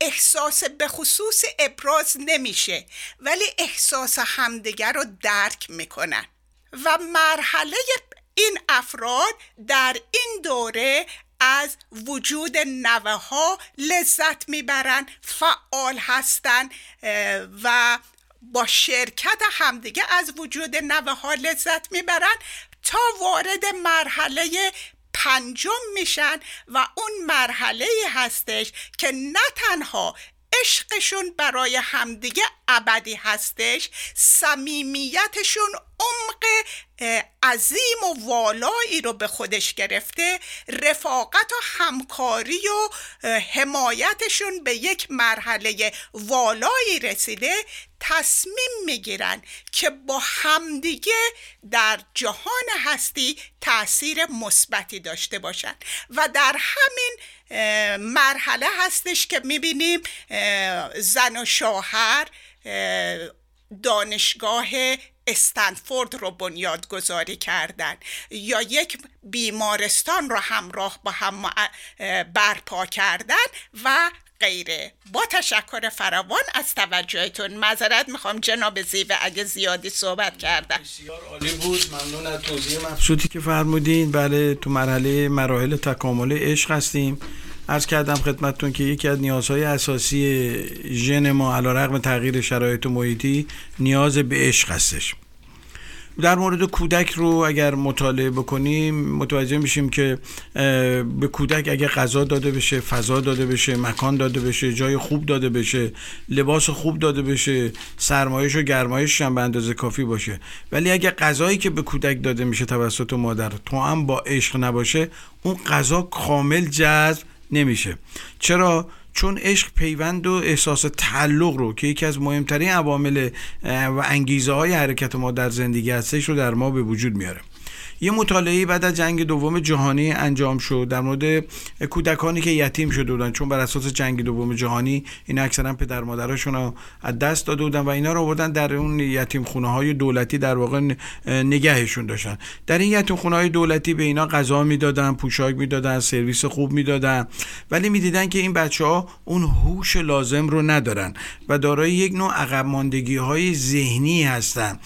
احساس به خصوص ابراز نمیشه ولی احساس همدیگر رو درک می‌کنن. و مرحله این افراد در این دوره از وجود نوه ها لذت می‌برن فعال هستن و با شرکت همدیگه از وجود نوه ها لذت می‌برن تا وارد مرحله پنجم میشن و اون مرحله هستش که نه تنها عشقشون برای همدیگه ابدی هستش. صمیمیتشون عمق عظیم و والایی رو به خودش گرفته. رفاقت و همکاری و حمایتشون به یک مرحله والایی رسیده. تصمیم می‌گیرن که با همدیگه در جهان هستی تاثیر مثبتی داشته باشن. و در همین مرحله هستش که می‌بینیم زن و شوهر دانشگاه استنفورد رو بنیاد گذاری کردن یا یک بیمارستان رو همراه با هم برپا کردن و غیره. با تشکر فراوان از توجهتون معذرت می‌خوام جناب زیوه اگه زیادی صحبت کردم بسیار عالی بود. ممنون از توضیح مبسوطی که فرمودین بله تو مرحله مراحل تکامل عشق هستیم. ارز کردم خدمتتون که یکی از نیازهای اساسی ژن ما علا رقم تغییر شرایط محیطی نیاز به عشق هستش. در مورد کودک رو اگر مطالعه بکنیم متوجه میشیم که به کودک اگر غذا داده بشه فضا داده بشه مکان داده بشه جای خوب داده بشه لباس خوب داده بشه سرمایش و گرمایش هم به اندازه کافی باشه. ولی اگر غذایی که به کودک داده میشه توسط مادر تو هم با عشق نباشه اون غذا کامل جذب نمیشه. چرا؟ چون عشق پیوند و احساس تعلق رو که یکی از مهمترین عوامل و انگیزه های حرکت ما در زندگی هستش رو در ما به وجود میاره. یه مطالعه بعد از جنگ دوم جهانی انجام شد در مورد کودکانی که یتیم شده بودن. چون بر اساس جنگ دوم جهانی این اکثرا پدر مادرشون رو از دست داده بودن و اینا رو آوردن در اون یتیم خونه های دولتی در واقع نگهشون داشتن. در این یتیم خونه های دولتی به اینا غذا می‌دادن پوشاک می‌دادن سرویس خوب می‌دادن. ولی می‌دیدن که این بچه ها اون هوش لازم رو ندارن و دارای یک نوع عقب ماندگی های ذهنی هستن.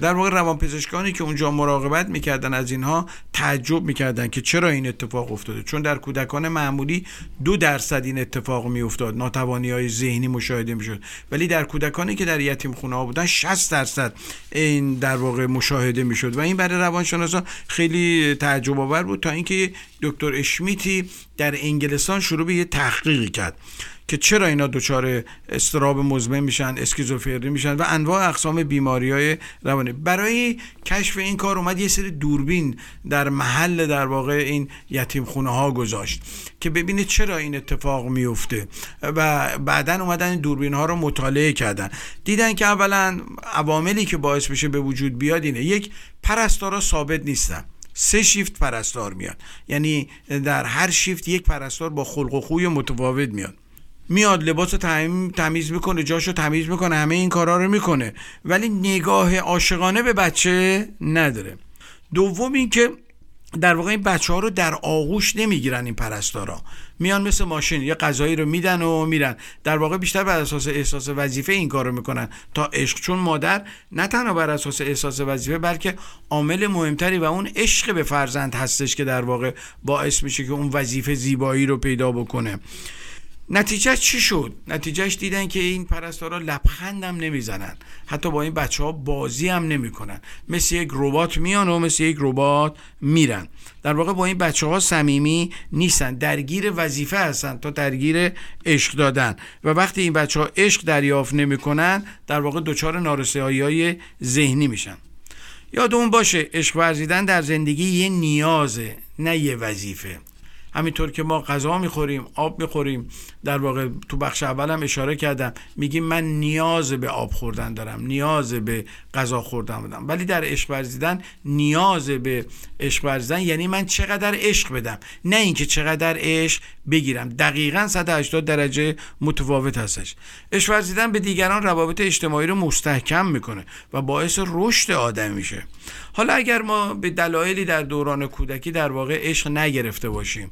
در واقع روانپزشکانی که اونجا مراقبت می‌کردن می‌کردن از اینها تعجب می‌کردن که چرا این اتفاق افتاده. چون در کودکان معمولی دو درصد این اتفاق میافتاد. ناتوانی های ذهنی مشاهده می‌شد. ولی در کودکانی که در یتیم خونه ها بودن 60 درصد این در واقع مشاهده می‌شد. و این برای روانشناسان خیلی تعجب آور بود تا اینکه دکتر اشمیتی در انگلستان شروع به یه تحقیقی کرد. که چرا اینا دچار استراب مزمن میشن اسکیزوفرنی میشن و انواع اقسام بیماری های روانی. برای کشف این کار اومد یه سری دوربین در محل در واقع این یتیم خونه ها گذاشت که ببینید چرا این اتفاق میفته و بعدا اومدن این دوربین ها رو مطالعه کردن. دیدن که اولا عواملی که باعث بشه به وجود بیاد اینه. یک پرستارا ثابت نیستن. سه شیفت پرستار میاد. یعنی در هر شیفت یک پرستار با خلق و خوی متفاوت میاد. میاد لباس رو تمیز می‌کنه جاشو تمیز می‌کنه همه این کارا رو می‌کنه. ولی نگاه عاشقانه به بچه نداره. دوم اینکه در واقع این بچه ها رو در آغوش نمی‌گیرن این پرستارا. میان مثل ماشین یه غذایی رو میدن و میرن. در واقع بیشتر بر اساس احساس وظیفه این کار رو می‌کنن. تا عشق چون مادر نه تنها بر اساس احساس وظیفه بلکه عامل مهمتری و اون عشق به فرزند هستش که در واقع باعث میشه که اون وظیفه زیبایی رو پیدا بکنه. نتیجه چی شد؟ نتیجهش دیدن که این پرستارا لبخندم نمی‌زنن. حتی با این بچه ها بازی هم نمی‌کنن. مثل یک ربات میان و مثل یک ربات میرن. در واقع با این بچه ها صمیمی نیستن. درگیر وظیفه هستن تا درگیر عشق دادن. و وقتی این بچه ها عشق دریافت نمی‌کنن در واقع دچار نارسایی های ذهنی میشن. یادمون باشه عشق ورزیدن در زندگی یه نیازه نه یه وظیفه. همینطور که ما غذا می‌خوریم آب می‌خوریم. در واقع تو بخش اولم اشاره کردم. میگیم من نیاز به آب خوردن دارم نیاز به غذا خوردن دارم. ولی در عشق ورزیدن نیاز به عشق ورزیدن یعنی من چقدر عشق بدم. نه اینکه چقدر عشق بگیرم. دقیقا 180 درجه متفاوت هستش. عشق ورزیدن به دیگران روابط اجتماعی رو مستحکم می‌کنه و باعث رشد آدم میشه. حالا اگر ما به دلایلی در دوران کودکی در واقع عشق نگرفته باشیم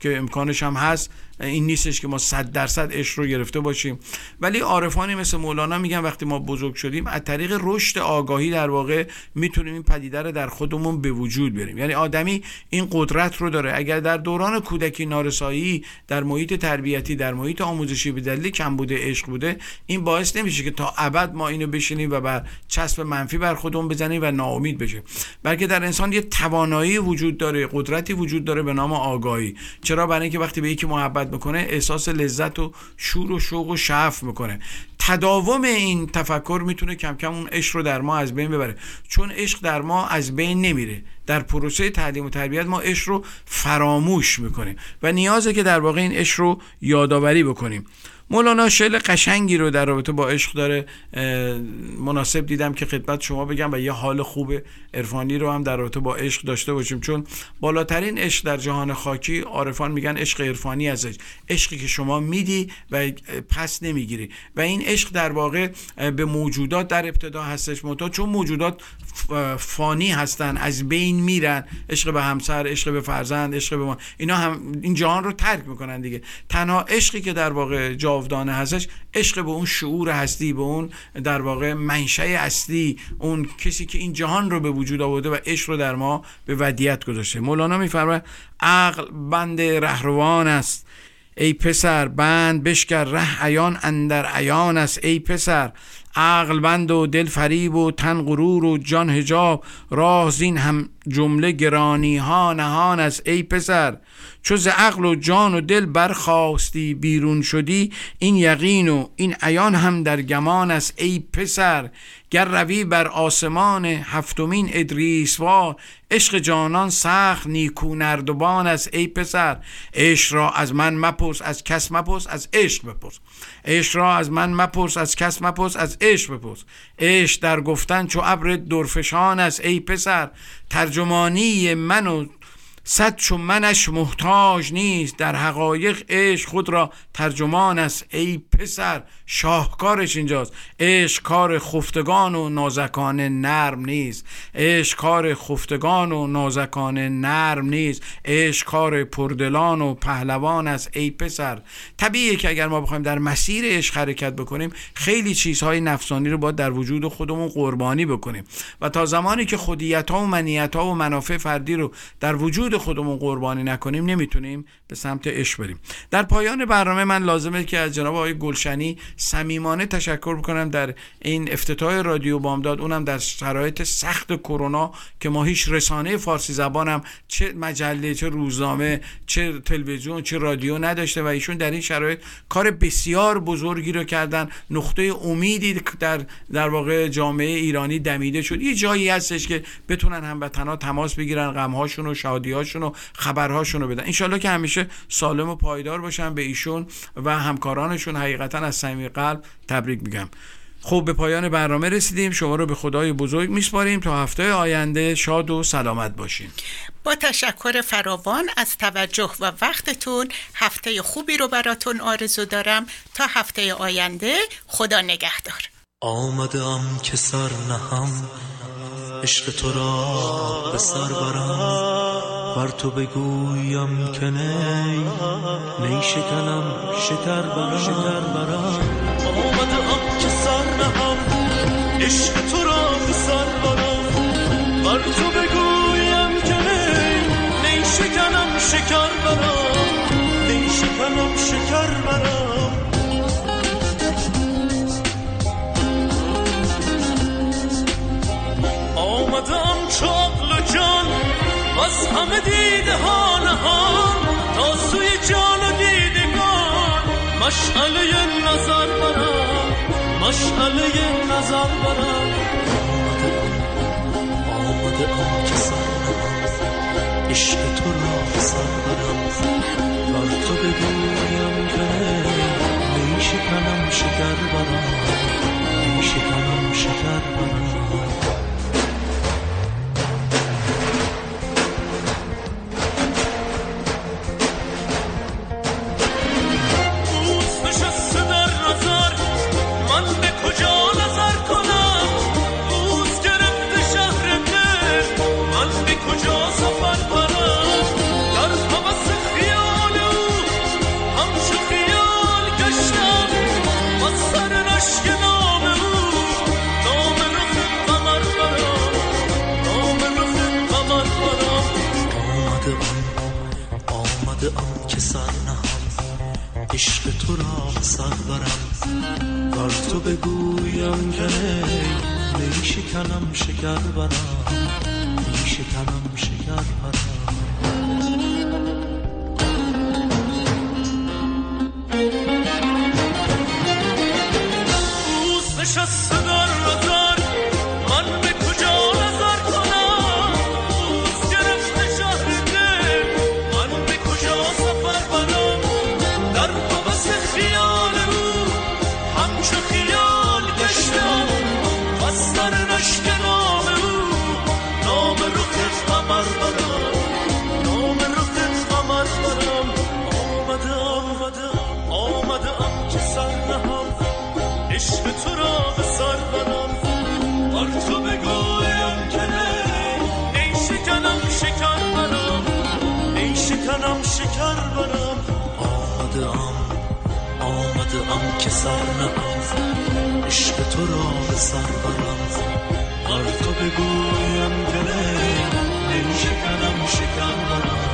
که امکانش هم هست این نیستش که ما صد درصد عشق رو گرفته باشیم. ولی عارفانی مثل مولانا میگن وقتی ما بزرگ شدیم از طریق رشد آگاهی در واقع می‌تونیم این پدیده رو در خودمون به وجود بریم. یعنی آدمی این قدرت رو داره. اگر در دوران کودکی نارسایی در محیط تربیتی در محیط آموزشی به دلیل کم بوده عشق بوده این باعث نمیشه که تا ابد ما اینو بشینیم و بر چسب منفی بر خودمون بزنیم و ناامید بشیم. بلکه در انسان یه توانایی وجود داره قدرتی وجود داره به نام آگاهی. چرا؟ برای اینکه وقتی به یکی محبت می‌کنه احساس لذت و شور و شوق و شعف می‌کنه. تداوم این تفکر می‌تونه کم کم اون عشق رو در ما از بین ببره. چون عشق در ما از بین نمیره. در پروسه تعلیم و تربیت ما عشق رو فراموش می‌کنیم. و نیازه که در واقع این عشق رو یادآوری بکنیم. مولانا شعر قشنگی رو در رابطه با عشق داره مناسب دیدم که خدمت شما بگم و یه حال خوب عرفانی رو هم در رابطه با عشق داشته باشیم. چون بالاترین عشق در جهان خاکی عارفان میگن عشق عرفانی ازش. عشقی که شما میدی و پس نمی‌گیری. و این عشق در واقع به موجودات در ابتدا هستش. متا چون موجودات فانی هستن از بین میرن. عشق به همسر عشق به فرزند عشق به ما. اینا هم این جهان رو ترک می‌کنن دیگه. تنها عشقی که در واقع جاودانه هستش عشق به اون شعور هستی به اون در واقع منشأ اصلی اون کسی که این جهان رو به وجود آورده و عشق رو در ما به ودیت گذاشته. مولانا میفرماید عقل بند رهروان است. ای پسر بند بشکر ره عیان اندر عیان است. ای پسر عقل بند و دل فریب و تن غرور و جان هجاب راه زین هم جمله گرانی ها نهان است ای پسر. چو ز عقل و جان و دل برخواستی بیرون شدی این یقین و این عیان هم در گمان است ای پسر. گر روی بر آسمان هفتمین ادریسوار عشق جانان سخت نیکو نردبان است ای پسر. عشق را از من مپرس از کس مپرس از عشق بپرس. عشق را از من مپرس از کس مپرس از عشق بپرس. عشق در گفتن چو ابر درفشان است ای پسر. ترجمانی من و صد چون منش محتاج نیست. در حقایق عشق خود را ترجمان است ای پسر. شاهکارش اینجاست. عشق کار خفتگان و نازکان نرم نیست. عشق کار خفتگان و نازکان نرم نیست. عشق کار پردلان و پهلوان است ای پسر. طبیعیه که اگر ما بخوایم در مسیر عشق حرکت بکنیم خیلی چیزهای نفسانی رو باید در وجود خودمون قربانی بکنیم. و تا زمانی که خودیت ها و منیت ها و منافع فردی رو در وجود خودمون قربانی نکنیم نمی‌تونیم به سمت عشق بریم. در پایان برنامه من لازمه که از جناب آقای گلشنی صمیمانه تشکر بکنم در این افتتاح رادیو بامداد. اونم در شرایط سخت کرونا که ما هیچ رسانه فارسی زبانم چه مجله چه روزنامه چه تلویزیون چه رادیو نداشته و ایشون در این شرایط کار بسیار بزرگی رو کردن. نقطه امیدی در در واقع جامعه ایرانی دمیده شد. یه جایی هستش که بتونن هموطنا تماس بگیرن غمهاشون و شادیهاشون و خبرهاشون رو بدن. انشالله که همیشه سالم و پایدار باشن به ایشون و همکارانشون حقیقتا از صمیم قلب تبریک میگم. خب به پایان برنامه رسیدیم. شما رو به خدای بزرگ میسپاریم. تا هفته آینده شاد و سلامت باشیم با تشکر فراوان از توجه و وقتتون هفته خوبی رو براتون آرزو دارم. تا هفته آینده خدا نگهدار. آمدم که سر نهم. عشق تو را به سر برم. بر تو بگویم که نی نی شکنم شکر برم. شکر برم. عشق تو را به سر برم بر تو بگویم که نی شکنم شکر برم. نی شکنم شکر برم. آمدم چاقل و جان از همه دیده ها نهان. تا سوی جان و دیدگان مشعله نظر برم. مشعله نظر برم. آمده آم که سر عشق تو را سر برم. بر تو بگویم که نیشه کنم شکر برم. تو بگویم که نی شکنم شکر برم نی شکنم شکر برم سر نهم عشق تو را به سر برم. بر تو بگویم که نمیشکنم شکر برم.